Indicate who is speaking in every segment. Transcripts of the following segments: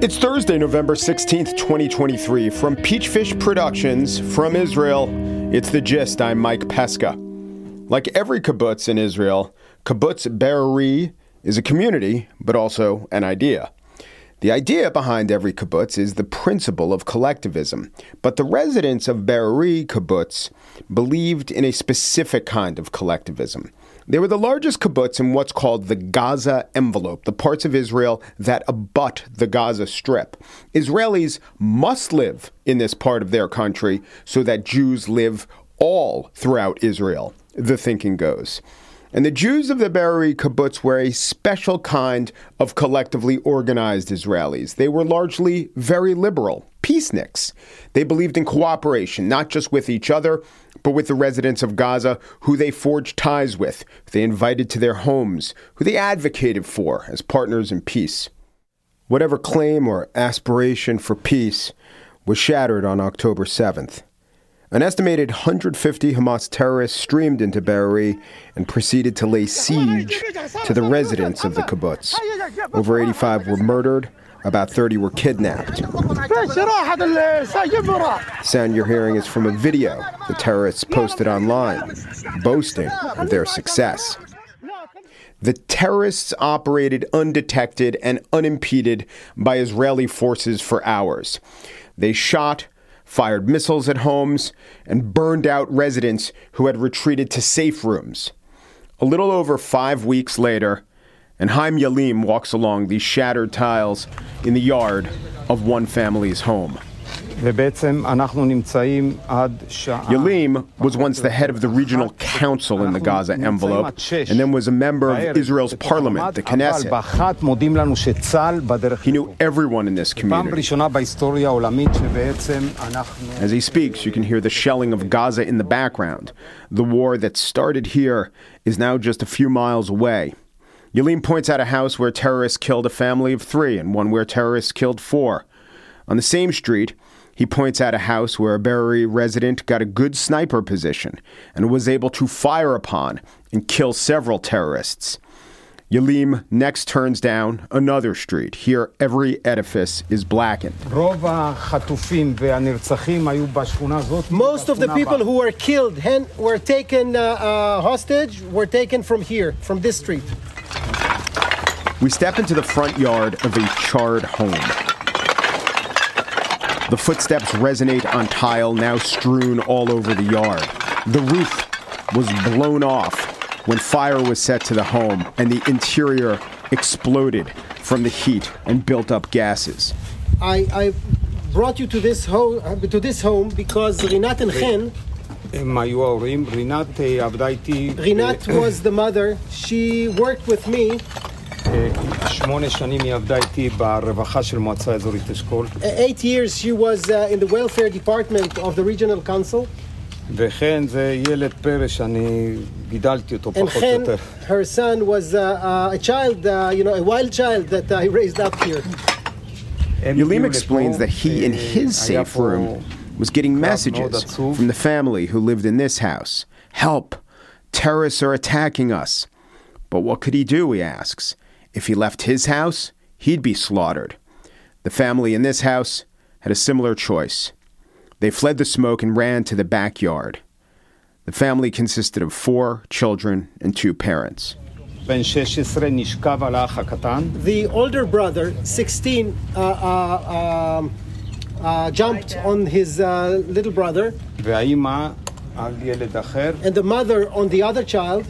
Speaker 1: It's Thursday, November 16th, 2023. From Peachfish Productions, from Israel, it's The Gist. I'm Mike Pesca. Like every kibbutz in Israel, Kibbutz Be'eri is a community, but also an idea. The idea behind every kibbutz is the principle of collectivism, but the residents of Be'eri kibbutz believed in a specific kind of collectivism. They were the largest kibbutz in what's called the Gaza envelope, the parts of Israel that abut the Gaza Strip. Israelis must live in this part of their country so that Jews live all throughout Israel, the thinking goes. And the Jews of the Be'eri kibbutz were a special kind of collectively organized Israelis. They were largely very liberal, peaceniks. They believed in cooperation, not just with each other, but with the residents of Gaza who they forged ties with, who they invited to their homes, who they advocated for as partners in peace. Whatever claim or aspiration for peace was shattered on October 7th. An estimated 150 Hamas terrorists streamed into Be'eri and proceeded to lay siege to the residents of the kibbutz. Over 85 were murdered, about 30 were kidnapped. Sound you're hearing is from a video the terrorists posted online, boasting of their success. The terrorists operated undetected and unimpeded by Israeli forces for hours. They shot, fired missiles at homes, and burned out residents who had retreated to safe rooms. A little over five weeks later, and Haim Yalim walks along these shattered tiles in the yard of one family's home. Yalim was once the head of the regional council in the Gaza envelope and then was a member of Israel's parliament, the Knesset. He knew everyone in this community. As he speaks, you can hear the shelling of Gaza in the background. The war that started here is now just a few miles away. Yalim points out a house where terrorists killed a family of three and one where terrorists killed four. On the same street, he points out a house where a Be'eri resident got a good sniper position and was able to fire upon and kill several terrorists. Yalim next turns down another street. Here, every edifice is blackened.
Speaker 2: Most of the people who were killed and were taken uh, uh, hostage were taken from here, from this street.
Speaker 1: We step into the front yard of a charred home. The footsteps resonate on tile now strewn all over the yard. The roof was blown off when fire was set to the home and the interior exploded from the heat and built up gases.
Speaker 2: I, I brought you to this, ho- to this home because Rinat and Chen Rinat was the mother. She worked with me. Eight years she was uh, in the welfare department of the regional council.
Speaker 3: וכן זה ילד פרא שאני גידלתי אותו
Speaker 2: And
Speaker 3: פחות או
Speaker 2: Chen,
Speaker 3: יותר.
Speaker 2: her son, was uh, uh, a child, uh, you know, a wild child that I raised up here.
Speaker 1: Yalim explains that he, in his safe room, was getting messages from the family who lived in this house. Help! Terrorists are attacking us. But what could he do, he asks. If he left his house, he'd be slaughtered. The family in this house had a similar choice. They fled the smoke and ran to the backyard. The family consisted of four children and two parents.
Speaker 2: The older brother, 16, uh, uh, um, uh, jumped on his uh, little brother. And the mother on the other child.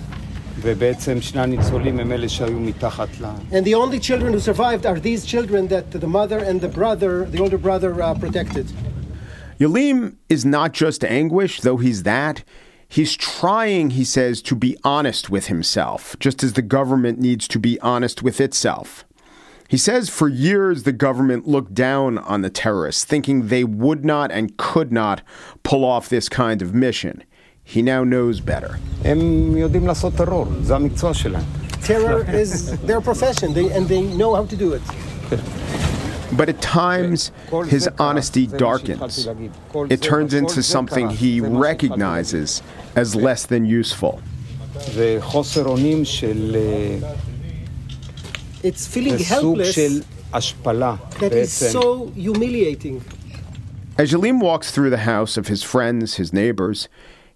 Speaker 3: ובעצם שני הניצולים הם אלה שהיו מתחת ל...
Speaker 2: And the only children who survived are these children that the mother and the brother, the older brother, uh, protected.
Speaker 1: Yalim is not just anguish, though he's that. He's trying, he says, to be honest with himself, just as the government needs to be honest with itself. He says for years the government looked down on the terrorists, thinking they would not and could not pull off this kind of mission. He now knows better.
Speaker 2: Terror is their profession, they, and they know how to do it.
Speaker 1: But at times, his honesty darkens. It turns into something he recognizes as less than useful.
Speaker 2: It's feeling helpless that is so humiliating.
Speaker 1: As Yalim walks through the house of his friends, his neighbors,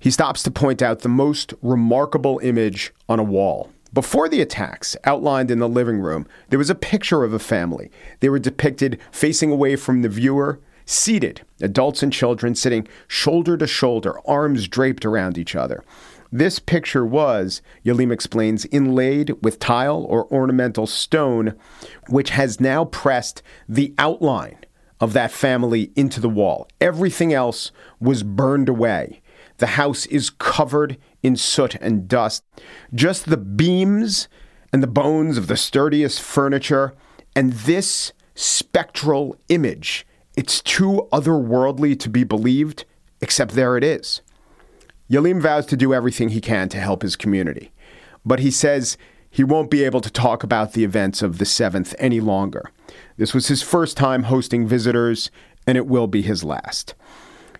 Speaker 1: he stops to point out the most remarkable image on a wall. Before the attacks, outlined in the living room, there was a picture of a family. They were depicted facing away from the viewer, seated, adults and children sitting shoulder to shoulder, arms draped around each other. This picture was, Yalim explains, inlaid with tile or ornamental stone, which has now pressed the outline of that family into the wall. Everything else was burned away. The house is covered in soot and dust. Just the beams and the bones of the sturdiest furniture and this spectral image. It's too otherworldly to be believed, except there it is. Yalim vows to do everything he can to help his community, but he says he won't be able to talk about the events of the 7th any longer. This was his first time hosting visitors, and it will be his last.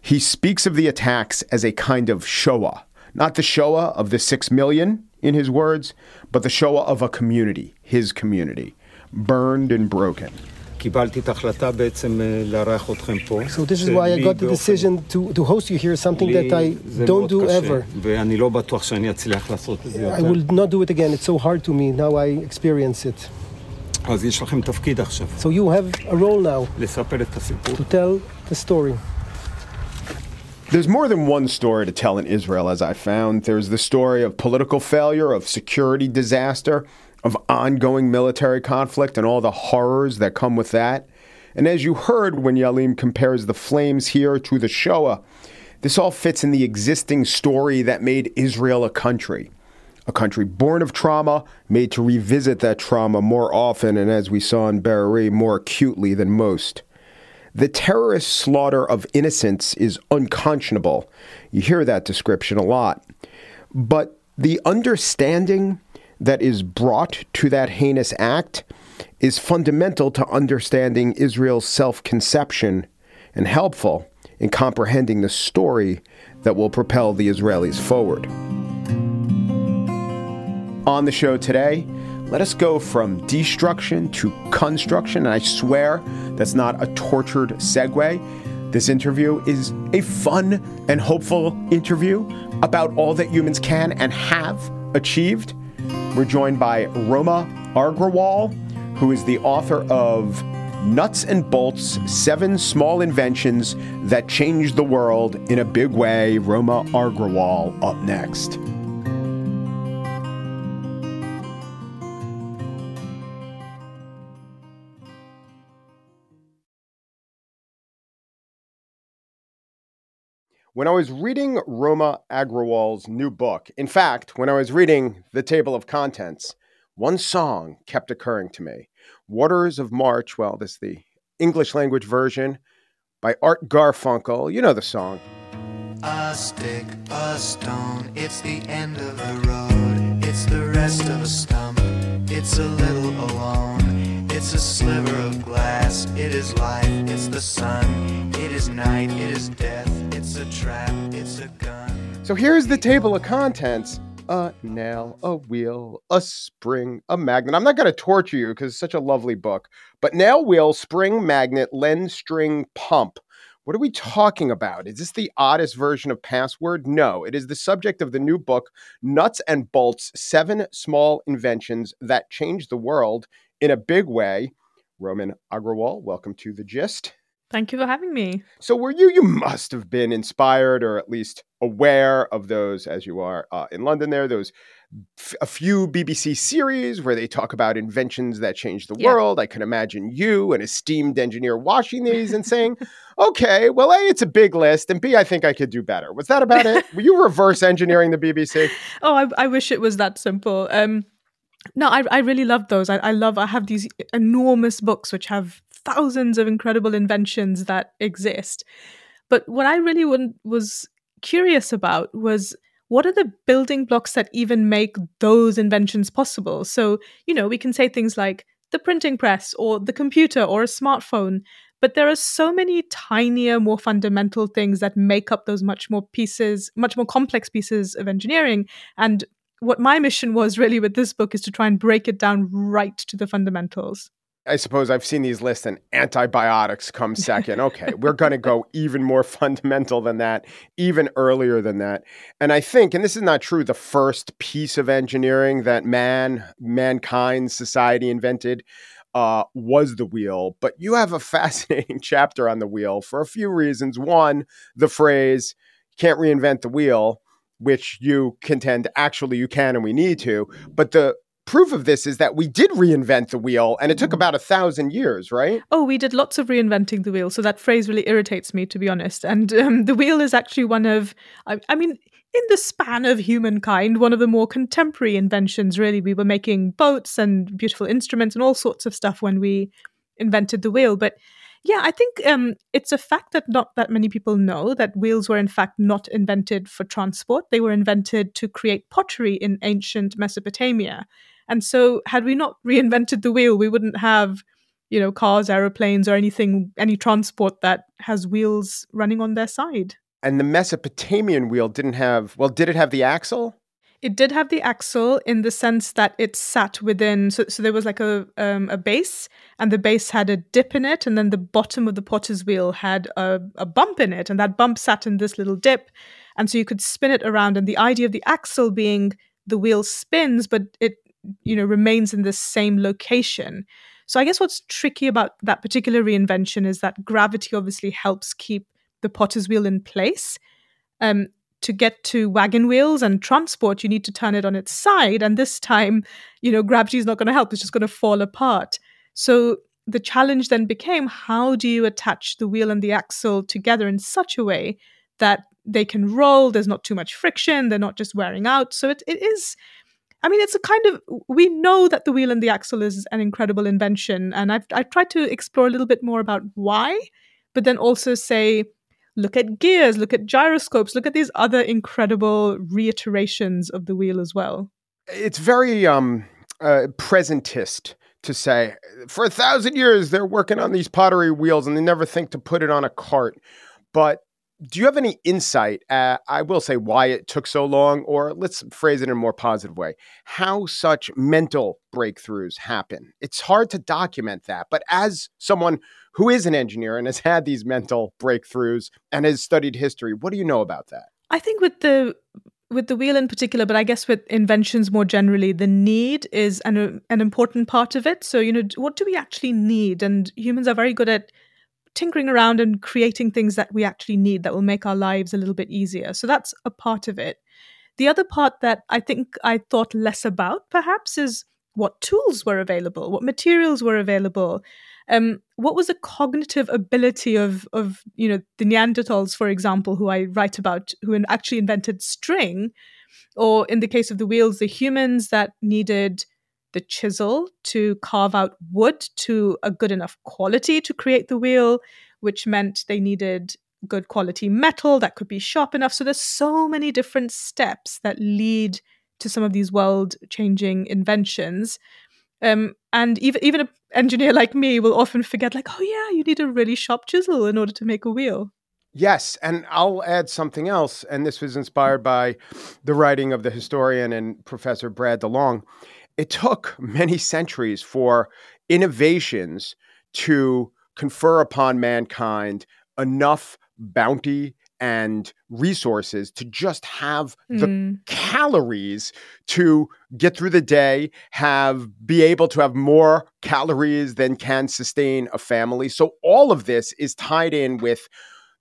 Speaker 1: He speaks of the attacks as a kind of Shoah, not the Shoah of the six million, in his words, but the Shoah of a community, his community, burned and broken.
Speaker 2: So this is why I got the decision to, to host you here, something that I don't do ever. I will not do it again. It's so hard to me. Now I experience it. So you have a role now to tell the story.
Speaker 1: There's more than one story to tell in Israel, as I found. There's the story of political failure, of security disaster, of ongoing military conflict, and all the horrors that come with that. And as you heard when Yalim compares the flames here to the Shoah, this all fits in the existing story that made Israel a country. A country born of trauma, made to revisit that trauma more often, and as we saw in Be'eri, more acutely than most. The terrorist slaughter of innocents is unconscionable. You hear that description a lot. But the understanding that is brought to that heinous act is fundamental to understanding Israel's self conception and helpful in comprehending the story that will propel the Israelis forward. On the show today, let us go from destruction to construction. And I swear that's not a tortured segue. This interview is a fun and hopeful interview about all that humans can and have achieved. We're joined by Roma Agrawal, who is the author of Nuts and Bolts Seven Small Inventions That Changed the World in a Big Way. Roma Agrawal up next. When I was reading Roma Agrawal's new book, in fact, when I was reading the table of contents, one song kept occurring to me Waters of March. Well, this is the English language version by Art Garfunkel. You know the song.
Speaker 4: A stick, a stone, it's the end of the road. It's the rest of a stump, it's a little alone. It's a sliver of glass, it is life, it's the sun, it is night, it is death. It's a trap, it's a gun.
Speaker 1: So here's the table of contents a nail, a wheel, a spring, a magnet. I'm not going to torture you because it's such a lovely book, but nail, wheel, spring, magnet, lens, string, pump. What are we talking about? Is this the oddest version of password? No, it is the subject of the new book, Nuts and Bolts Seven Small Inventions That Changed the World in a Big Way. Roma Agrawal, welcome to The Gist.
Speaker 5: Thank you for having me.
Speaker 1: So, were you? You must have been inspired, or at least aware of those, as you are uh, in London. There, those f- a few BBC series where they talk about inventions that changed the
Speaker 5: Yeah.
Speaker 1: world. I can imagine you, an esteemed engineer, watching these and saying, okay, well, A, it's a big list, and B, I think I could do better. Was that about it? Were you reverse engineering the BBC?
Speaker 5: Oh, I, I wish it was that simple. Um, no, I, I really love those. I, I love, I have these enormous books which have thousands of incredible inventions that exist. But what I really was curious about was what are the building blocks that even make those inventions possible? So, you know, we can say things like the printing press or the computer or a smartphone, but there are so many tinier, more fundamental things that make up those much more pieces, much more complex pieces of engineering. And what my mission was really with this book is to try and break it down right to the fundamentals.
Speaker 1: I suppose I've seen these lists and antibiotics come second. Okay, we're going to go even more fundamental than that, even earlier than that. And I think, and this is not true, the first piece of engineering that man, mankind, society invented uh, was the wheel. But you have a fascinating chapter on the wheel for a few reasons. One, the phrase, can't reinvent the wheel, which you contend actually you can and we need to. But the proof of this is that we did reinvent the wheel and it took about a thousand years, right?
Speaker 5: Oh, we did lots of reinventing the wheel. So that phrase really irritates me, to be honest. And um, the wheel is actually one of, I, I mean, in the span of humankind, one of the more contemporary inventions, really. We were making boats and beautiful instruments and all sorts of stuff when we invented the wheel. But yeah, I think um, it's a fact that not that many people know that wheels were in fact not invented for transport. They were invented to create pottery in ancient Mesopotamia. And so, had we not reinvented the wheel, we wouldn't have, you know, cars, aeroplanes, or anything, any transport that has wheels running on their side.
Speaker 1: And the Mesopotamian wheel didn't have, well, did it have the axle?
Speaker 5: It did have the axle in the sense that it sat within. So, so there was like a um, a base, and the base had a dip in it, and then the bottom of the potter's wheel had a, a bump in it, and that bump sat in this little dip, and so you could spin it around. And the idea of the axle being the wheel spins, but it you know remains in the same location. So I guess what's tricky about that particular reinvention is that gravity obviously helps keep the potter's wheel in place. Um, to get to wagon wheels and transport, you need to turn it on its side. And this time, you know, gravity is not going to help. It's just going to fall apart. So the challenge then became how do you attach the wheel and the axle together in such a way that they can roll, there's not too much friction, they're not just wearing out. So it, it is, I mean, it's a kind of, we know that the wheel and the axle is an incredible invention. And I've, I've tried to explore a little bit more about why, but then also say, look at gears, look at gyroscopes, look at these other incredible reiterations of the wheel as well.
Speaker 1: It's very um, uh, presentist to say, for a thousand years, they're working on these pottery wheels and they never think to put it on a cart. But do you have any insight? Uh, I will say why it took so long, or let's phrase it in a more positive way how such mental breakthroughs happen. It's hard to document that, but as someone who is an engineer and has had these mental breakthroughs and has studied history, what do you know about that?
Speaker 5: I think with the with the wheel in particular, but I guess with inventions more generally, the need is an an important part of it. So you know, what do we actually need? And humans are very good at tinkering around and creating things that we actually need that will make our lives a little bit easier. So that's a part of it. The other part that I think I thought less about, perhaps, is what tools were available, what materials were available, um, what was the cognitive ability of of you know the Neanderthals, for example, who I write about, who actually invented string, or in the case of the wheels, the humans that needed the chisel to carve out wood to a good enough quality to create the wheel, which meant they needed good quality metal that could be sharp enough. So there's so many different steps that lead to some of these world changing inventions. Um, and even even an engineer like me will often forget, like, oh yeah, you need a really sharp chisel in order to make a wheel.
Speaker 1: Yes, and I'll add something else, and this was inspired by the writing of the historian and Professor Brad DeLong. It took many centuries for innovations to confer upon mankind enough bounty and resources to just have the
Speaker 5: Mm.
Speaker 1: calories to get through the day, have be able to have more calories than can sustain a family. So all of this is tied in with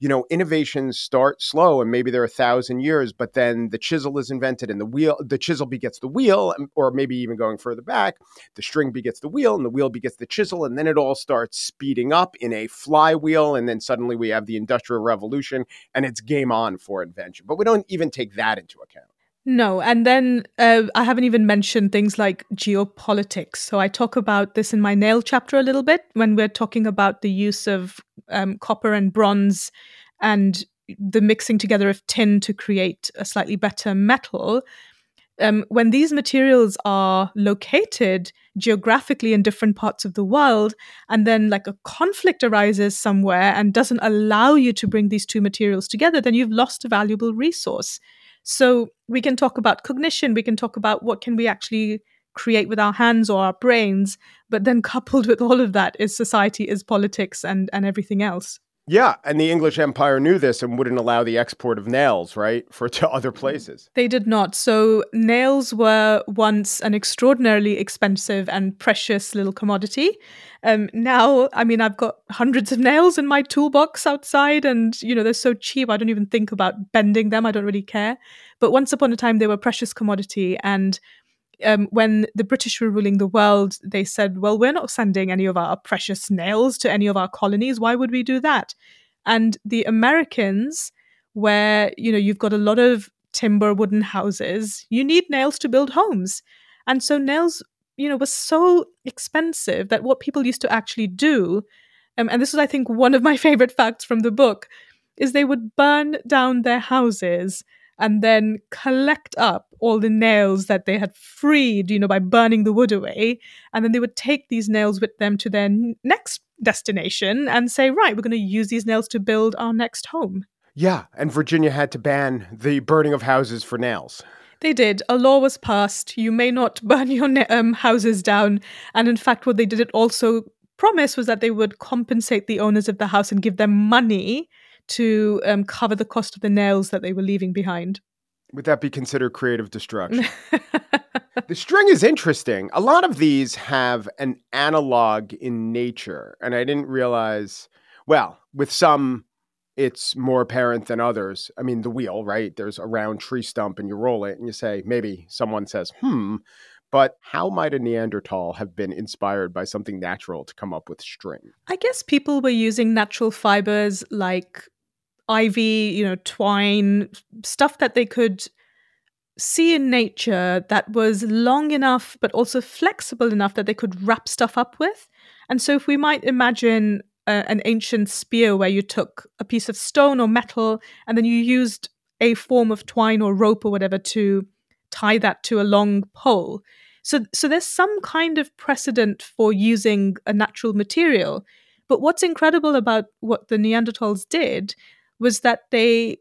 Speaker 1: you know, innovations start slow and maybe they're a thousand years, but then the chisel is invented and the wheel, the chisel begets the wheel, um, or maybe even going further back, the string begets the wheel and the wheel begets the chisel. And then it all starts speeding up in a flywheel. And then suddenly we have the industrial revolution and it's game on for invention. But we don't even take that into account.
Speaker 5: No, and then uh, I haven't even mentioned things like geopolitics. So I talk about this in my nail chapter a little bit when we're talking about the use of um, copper and bronze and the mixing together of tin to create a slightly better metal. Um, when these materials are located geographically in different parts of the world, and then like a conflict arises somewhere and doesn't allow you to bring these two materials together, then you've lost a valuable resource. So we can talk about cognition, we can talk about what can we actually create with our hands or our brains, but then coupled with all of that is society, is politics and and everything else.
Speaker 1: Yeah, and the English Empire knew this and wouldn't allow the export of nails, right, for to other places.
Speaker 5: They did not. So nails were once an extraordinarily expensive and precious little commodity. Um, now, I mean, I've got hundreds of nails in my toolbox outside, and you know they're so cheap. I don't even think about bending them. I don't really care. But once upon a time, they were a precious commodity, and um, when the British were ruling the world, they said, well, we're not sending any of our precious nails to any of our colonies. Why would we do that? And the Americans, where, you know, you've got a lot of timber wooden houses, you need nails to build homes. And so nails, you know, was so expensive that what people used to actually do, um, and this is, I think, one of my favorite facts from the book, is they would burn down their houses and then collect up all the nails that they had freed, you know, by burning the wood away. And then they would take these nails with them to their next destination and say, right, we're going to use these nails to build our next home.
Speaker 1: Yeah, and Virginia had to ban the burning of houses for nails.
Speaker 5: They did. A law was passed. You may not burn your um, houses down. And in fact, what they did it also promise was that they would compensate the owners of the house and give them money to um, cover the cost of the nails that they were leaving behind.
Speaker 1: Would that be considered creative destruction? the string is interesting. A lot of these have an analog in nature, and I didn't realize. Well, with some, it's more apparent than others. I mean, the wheel, right? There's a round tree stump, and you roll it, and you say, maybe someone says, hmm, but how might a Neanderthal have been inspired by something natural to come up with string?
Speaker 5: I guess people were using natural fibers like ivy, you know, twine, stuff that they could see in nature that was long enough but also flexible enough that they could wrap stuff up with. And so, if we might imagine uh, an ancient spear where you took a piece of stone or metal and then you used a form of twine or rope or whatever to tie that to a long pole. So, so there's some kind of precedent for using a natural material. But what's incredible about what the Neanderthals did was that they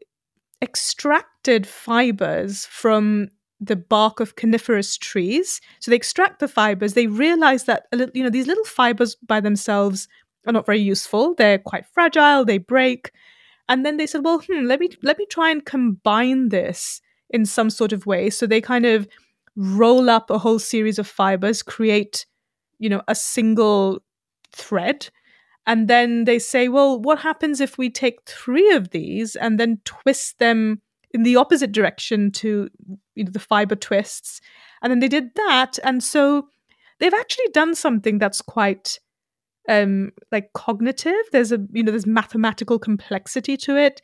Speaker 5: extracted fibers from the bark of coniferous trees. So they extract the fibers. They realize that you know these little fibers by themselves are not very useful. They're quite fragile. They break. And then they said, "Well, hmm, let me let me try and combine this in some sort of way." So they kind of roll up a whole series of fibers, create you know a single thread and then they say, well, what happens if we take three of these and then twist them in the opposite direction to you know, the fiber twists? And then they did that. And so they've actually done something that's quite um, like cognitive. There's a, you know, there's mathematical complexity to it.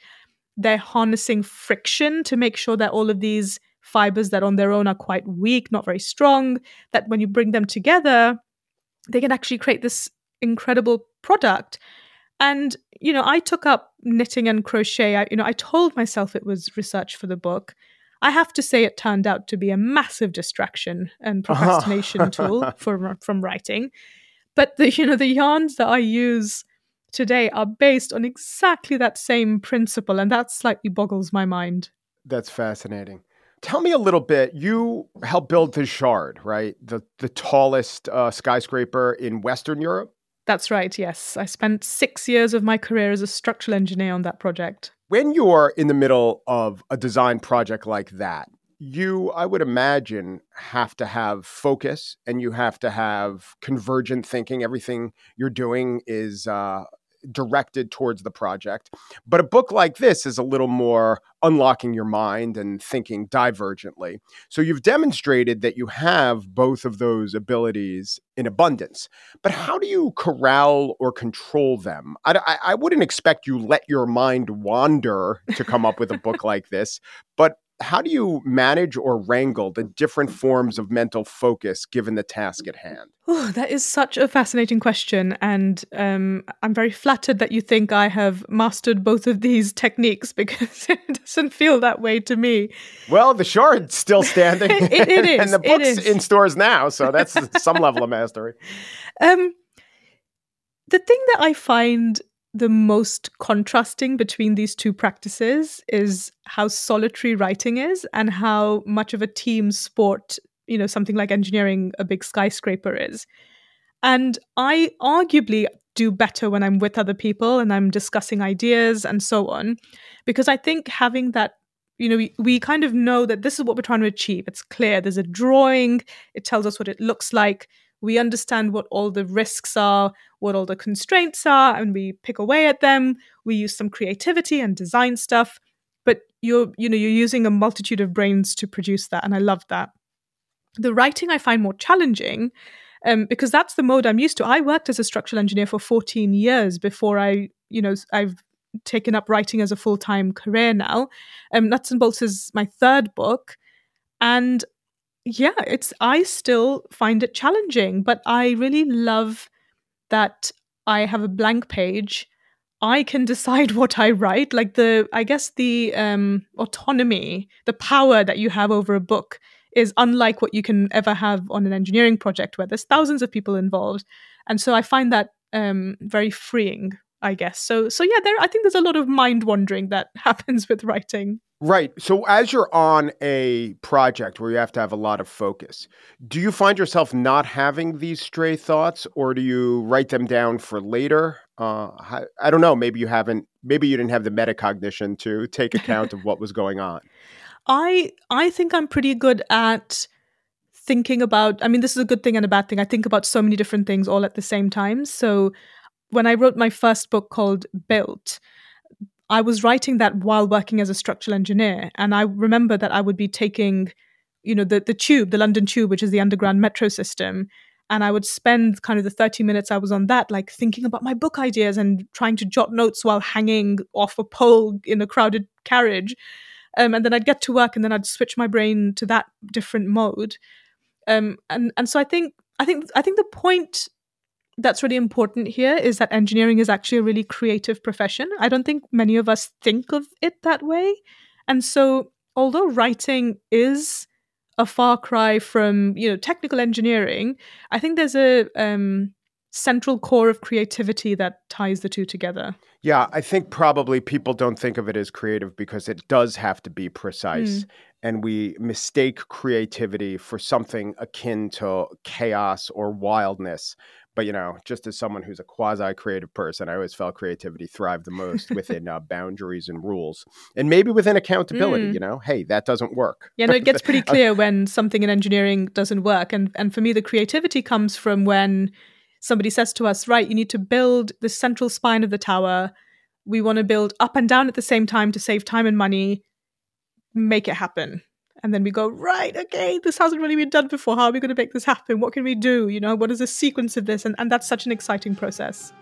Speaker 5: They're harnessing friction to make sure that all of these fibers that on their own are quite weak, not very strong, that when you bring them together, they can actually create this incredible product. And, you know, I took up knitting and crochet. I, you know, I told myself it was research for the book. I have to say it turned out to be a massive distraction and procrastination tool for from writing. But the you know the yarns that I use today are based on exactly that same principle and that slightly boggles my mind.
Speaker 1: That's fascinating. Tell me a little bit. You helped build the Shard, right? The the tallest uh, skyscraper in Western Europe.
Speaker 5: That's right, yes. I spent six years of my career as a structural engineer on that project.
Speaker 1: When you're in the middle of a design project like that, you, I would imagine, have to have focus and you have to have convergent thinking. Everything you're doing is uh, directed towards the project. But a book like this is a little more unlocking your mind and thinking divergently. So you've demonstrated that you have both of those abilities in abundance. But how do you corral or control them? I, I, I wouldn't expect you let your mind wander to come up with a book like this, but how do you manage or wrangle the different forms of mental focus given the task at hand?
Speaker 5: Oh, that is such a fascinating question. And um, I'm very flattered that you think I have mastered both of these techniques because it doesn't feel that way to me.
Speaker 1: Well, the shard's still standing.
Speaker 5: it, it is.
Speaker 1: and the book's in stores now. So that's some level of mastery. Um,
Speaker 5: the thing that I find the most contrasting between these two practices is how solitary writing is and how much of a team sport, you know, something like engineering a big skyscraper is. And I arguably do better when I'm with other people and I'm discussing ideas and so on, because I think having that you know, we, we kind of know that this is what we're trying to achieve. It's clear. There's a drawing. It tells us what it looks like we understand what all the risks are, what all the constraints are, and we pick away at them. We use some creativity and design stuff, but you're you know you're using a multitude of brains to produce that, and I love that. The writing I find more challenging um, because that's the mode I'm used to. I worked as a structural engineer for 14 years before I you know I've taken up writing as a full time career now. Um, Nuts and Bolts is my third book, and yeah, it's I still find it challenging, but I really love that I have a blank page. I can decide what I write. Like the I guess the um autonomy, the power that you have over a book is unlike what you can ever have on an engineering project where there's thousands of people involved. And so I find that um very freeing, I guess. So so yeah, there I think there's a lot of mind wandering that happens with writing.
Speaker 1: Right. So as you're on a project where you have to have a lot of focus, do you find yourself not having these stray thoughts or do you write them down for later? Uh, I don't know. Maybe you haven't, maybe you didn't have the metacognition to take account of what was going on.
Speaker 5: I I think I'm pretty good at thinking about I mean this is a good thing and a bad thing. I think about so many different things all at the same time. So when I wrote my first book called Built, I was writing that while working as a structural engineer. And I remember that I would be taking, you know, the, the tube, the London tube, which is the underground metro system. And I would spend kind of the 30 minutes I was on that, like thinking about my book ideas and trying to jot notes while hanging off a pole in a crowded carriage. Um, and then I'd get to work and then I'd switch my brain to that different mode. Um, and and so I think I think I think the point that's really important here is that engineering is actually a really creative profession. I don't think many of us think of it that way. And so, although writing is a far cry from you know technical engineering, I think there's a um, central core of creativity that ties the two together.
Speaker 1: Yeah, I think probably people don't think of it as creative because it does have to be precise. Mm. And we mistake creativity for something akin to chaos or wildness. But you know, just as someone who's a quasi-creative person, I always felt creativity thrived the most within uh, boundaries and rules, and maybe within accountability. Mm. You know, hey, that doesn't work.
Speaker 5: Yeah, no, it gets pretty clear when something in engineering doesn't work, and and for me, the creativity comes from when somebody says to us, right, you need to build the central spine of the tower. We want to build up and down at the same time to save time and money. Make it happen and then we go right okay this hasn't really been done before. How are we going to make this happen? What can we do? You know what is the sequence of this? And, and that's such an exciting process.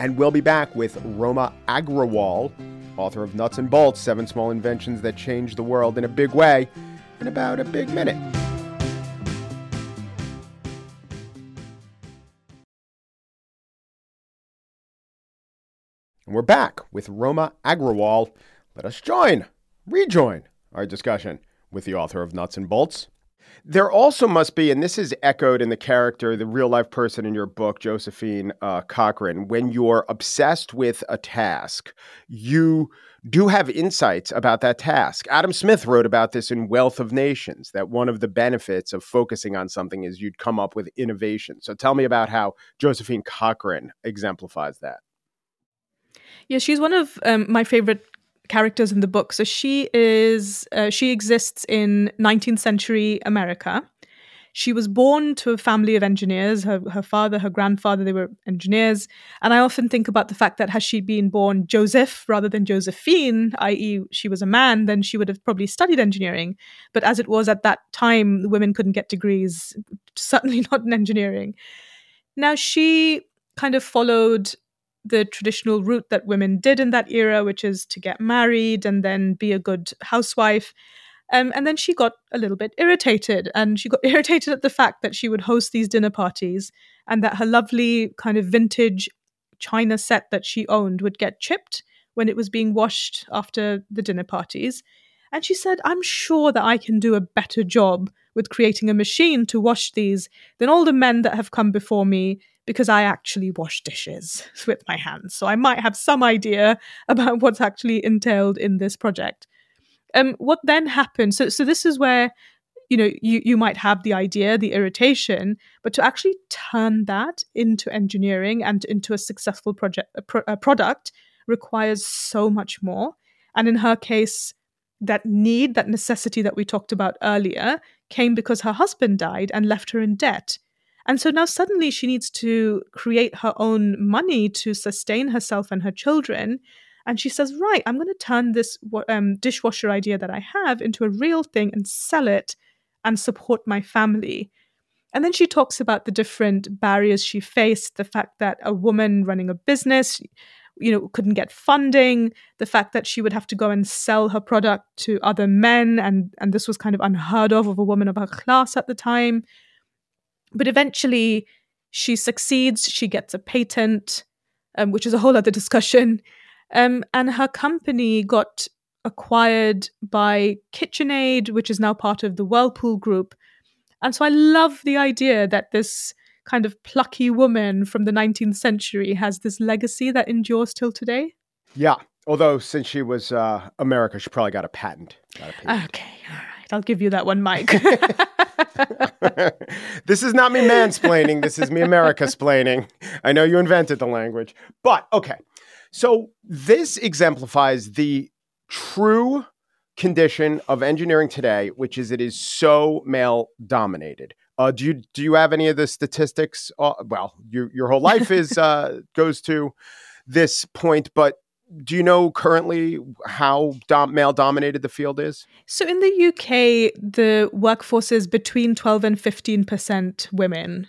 Speaker 1: And we'll be back with roma agrawal author of nuts and bolts seven small inventions that changed the world in a big way in about a big minute. And we're back with roma agrawal. Let us join rejoin our discussion with the author of Nuts and Bolts. There also must be, and this is echoed in the character, the real life person in your book, Josephine uh, Cochran, when you're obsessed with a task, you do have insights about that task. Adam Smith wrote about this in Wealth of Nations, that one of the benefits of focusing on something is you'd come up with innovation. So tell me about how Josephine Cochran exemplifies that.
Speaker 5: Yeah, she's one of um, my favorite characters in the book. So she is uh, she exists in 19th century America. she was born to a family of engineers. Her, her father, her grandfather, they were engineers. And I often think about the fact that had she been born Joseph rather than Josephine, i.e., she was a man, then she would have probably studied engineering. But as it was at that time, women couldn't get degrees, certainly not in engineering. Now, she kind of followed the traditional route that women did in that era, which is to get married and then be a good housewife. Um, and then she got a little bit irritated, and she got irritated at the fact that she would host these dinner parties and that her lovely kind of vintage china set that she owned would get chipped when it was being washed after the dinner parties. And she said, I'm sure that I can do a better job with creating a machine to wash these than all the men that have come before me because I actually wash dishes with my hands. So I might have some idea about what's actually entailed in this project. Um, what then happened? So, so this is where you know you you might have the idea, the irritation, but to actually turn that into engineering and into a successful project a, pro- a product requires so much more. And in her case, that need, that necessity that we talked about earlier, came because her husband died and left her in debt. And so now suddenly she needs to create her own money to sustain herself and her children. And she says, Right, I'm going to turn this um, dishwasher idea that I have into a real thing and sell it and support my family. And then she talks about the different barriers she faced the fact that a woman running a business, you know, couldn't get funding, the fact that she would have to go and sell her product to other men. And, and this was kind of unheard of of a woman of her class at the time. But eventually she succeeds, she gets a patent, um, which is a whole other discussion. Um, and her company got acquired by KitchenAid, which is now part of the Whirlpool Group. And so I love the idea that this kind of plucky woman from the 19th century has this legacy that endures till today.
Speaker 1: Yeah. Although, since she was uh, America, she probably got a patent. Got a
Speaker 5: patent. Okay. All right. I'll give you that one, Mike.
Speaker 1: this is not me mansplaining. This is me America splaining. I know you invented the language. But okay. So this exemplifies the true condition of engineering today, which is it is so male dominated. Uh, do you do you have any of the statistics? Uh, well, your your whole life is uh, goes to this point, but do you know currently how dom- male dominated the field is?
Speaker 5: So in the UK, the workforce is between 12 and 15% women.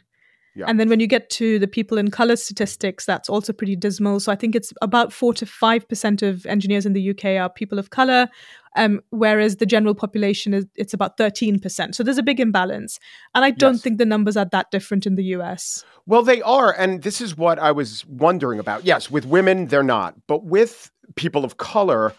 Speaker 5: Yeah. And then when you get to the people in color statistics, that's also pretty dismal. So I think it's about four to five percent of engineers in the UK are people of color, um, whereas the general population is it's about thirteen percent. So there's a big imbalance, and I don't yes. think the numbers are that different in the US.
Speaker 1: Well, they are, and this is what I was wondering about. Yes, with women they're not, but with people of color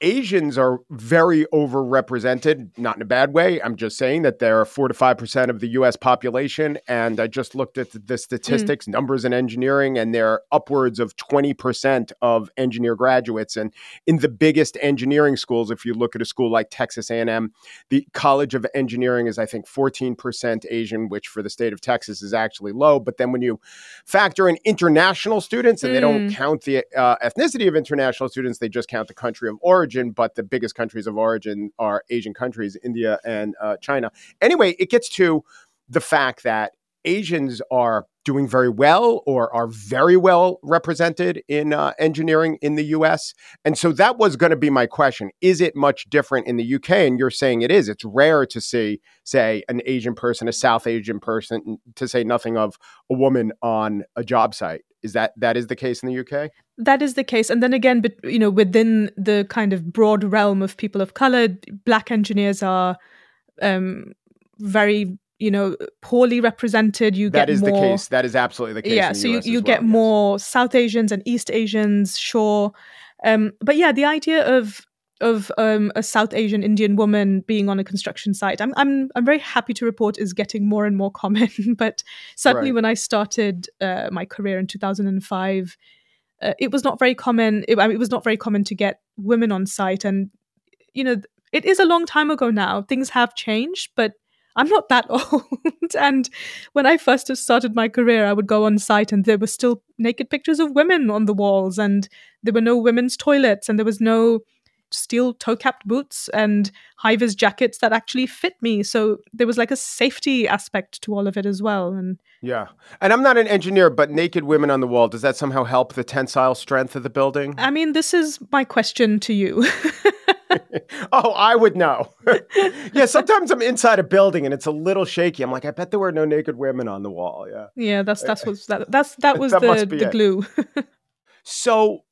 Speaker 1: Asians are very overrepresented, not in a bad way. I'm just saying that they're four to five percent of the U.S. population, and I just looked at the statistics, mm. numbers in engineering, and they're upwards of twenty percent of engineer graduates. And in the biggest engineering schools, if you look at a school like Texas A&M, the College of Engineering is I think fourteen percent Asian, which for the state of Texas is actually low. But then when you factor in international students, and mm. they don't mm. count the uh, ethnicity of international students, they just count the country of origin origin, but the biggest countries of origin are Asian countries, India and uh, China. Anyway, it gets to the fact that Asians are doing very well or are very well represented in uh, engineering in the US. And so that was going to be my question. Is it much different in the UK? And you're saying it is. It's rare to see, say, an Asian person, a South Asian person, to say nothing of a woman on a job site. Is that that is the case in the UK?
Speaker 5: That is the case, and then again, but you know, within the kind of broad realm of people of color, black engineers are um, very you know poorly represented. You
Speaker 1: that
Speaker 5: get
Speaker 1: is
Speaker 5: more,
Speaker 1: the case. That is absolutely the case
Speaker 5: yeah so you, you get more south asians and east asians sure. Um, but yeah the idea of of um, a South Asian Indian woman being on a construction site. I'm I'm I'm very happy to report is getting more and more common. but certainly right. when I started uh, my career in 2005, uh, it was not very common. It, I mean, it was not very common to get women on site, and you know it is a long time ago now. Things have changed, but I'm not that old. and when I first started my career, I would go on site and there were still naked pictures of women on the walls, and there were no women's toilets, and there was no steel toe capped boots and high vis jackets that actually fit me. So there was like a safety aspect to all of it as well. And
Speaker 1: yeah. And I'm not an engineer, but naked women on the wall, does that somehow help the tensile strength of the building?
Speaker 5: I mean, this is my question to you.
Speaker 1: oh, I would know. yeah, sometimes I'm inside a building and it's a little shaky. I'm like, I bet there were no naked women on the wall. Yeah.
Speaker 5: Yeah, that's that's what that, that's that was that the the glue.
Speaker 1: so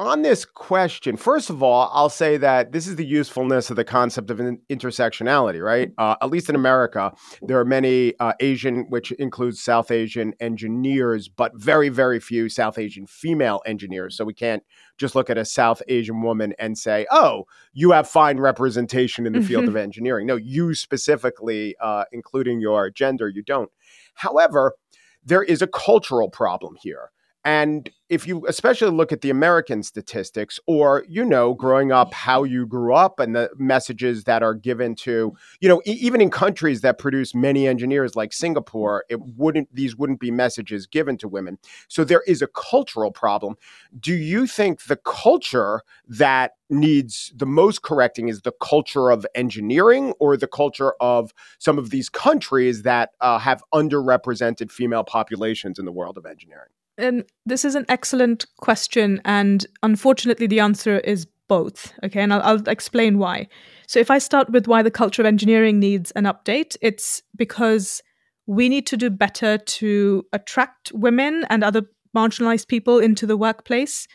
Speaker 1: on this question, first of all, I'll say that this is the usefulness of the concept of intersectionality, right? Uh, at least in America, there are many uh, Asian, which includes South Asian engineers, but very, very few South Asian female engineers. So we can't just look at a South Asian woman and say, oh, you have fine representation in the field of engineering. No, you specifically, uh, including your gender, you don't. However, there is a cultural problem here. And if you especially look at the American statistics, or, you know, growing up, how you grew up and the messages that are given to, you know, e- even in countries that produce many engineers like Singapore, it wouldn't, these wouldn't be messages given to women. So there is a cultural problem. Do you think the culture that needs the most correcting is the culture of engineering or the culture of some of these countries that uh, have underrepresented female populations in the world of engineering?
Speaker 5: And this is an excellent question, and unfortunately, the answer is both. Okay, and I'll, I'll, explain why. So, if I start with why the culture of engineering needs an update, it's because we need to do better to attract women and other marginalized people into the workplace.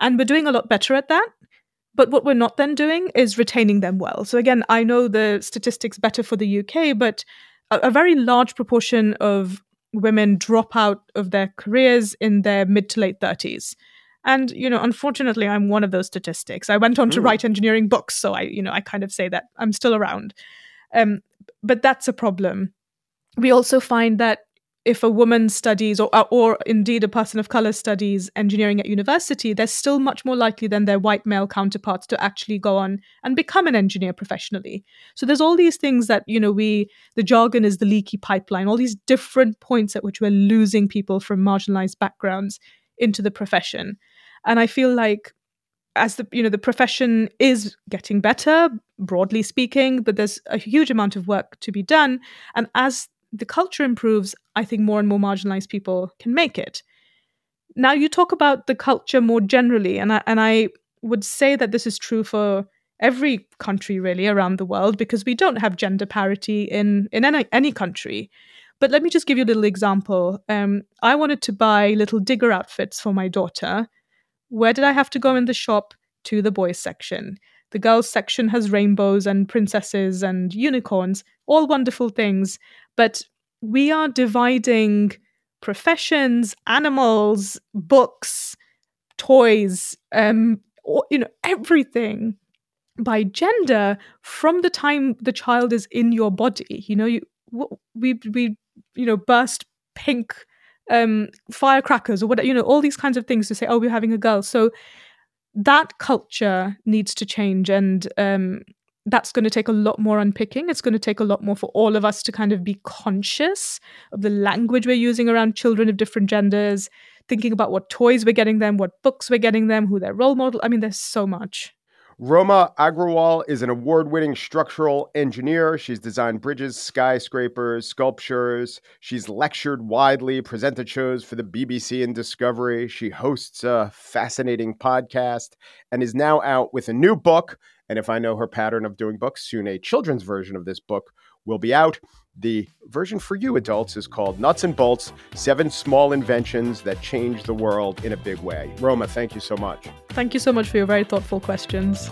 Speaker 5: And we're doing a lot better at that. But what we're not then doing is retaining them well. So, again, I know the statistics better for the UK, but a very large proportion of women drop out of their careers in their mid to late 30s. And, you know, unfortunately, I'm one of those statistics. I went on to write engineering books, so I, you know, I kind of say that I'm still around. Um, but that's a problem. We also find that if a woman studies or uh, or indeed a person of color studies engineering at university they're still much more likely than their white male counterparts to actually go on and become an engineer professionally. So there's all these things that you know we the jargon is the leaky pipeline all these different points at which we're losing people from marginalized backgrounds into the profession. And i feel like as the you know the profession is getting better broadly speaking but there's a huge amount of work to be done. And as the culture improves, I think more and more marginalized people can make it. Now, you talk about the culture more generally, and I, and I would say that this is true for every country really around the world because we don't have gender parity in in any, any country. But let me just give you a little example. Um, I wanted to buy little digger outfits for my daughter. Where did I have to go in the shop? To the boys section. The girls section has rainbows and princesses and unicorns, all wonderful things. But we are dividing professions, animals, books, toys, um, or, you know, everything by gender from the time the child is in your body. You know, you we we you know burst pink um firecrackers or whatever you know all these kinds of things to say oh we're having a girl so that culture needs to change and um that's going to take a lot more unpicking. It's going to take a lot more for all of us to kind of be conscious of the language we're using around children of different genders, thinking about what toys we're getting them, what books we're getting them, who their role model. I mean, there's so much.
Speaker 1: Roma Agrawal is an award winning structural engineer. She's designed bridges, skyscrapers, sculptures. She's lectured widely, presented shows for the BBC and Discovery. She hosts a fascinating podcast and is now out with a new book and if I know her pattern of doing books, soon a children's version of this book will be out. The version for you adults is called Nuts and Bolts Seven Small Inventions That Change the World in a Big Way. Roma, thank you so much.
Speaker 5: Thank you so much for your very thoughtful questions.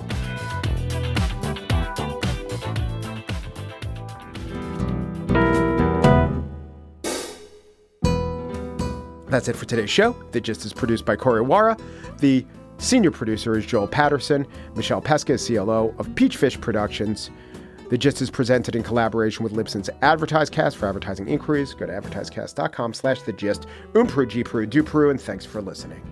Speaker 1: That's it for today's show. The Gist is produced by Corey Wara. The Senior producer is Joel Patterson. Michelle Pesca is CLO of Peachfish Productions. The Gist is presented in collaboration with Libsyn's AdvertiseCast. For advertising inquiries, go to advertisecast.com slash the gist. Umpru, Gpru, Dupru, and thanks for listening.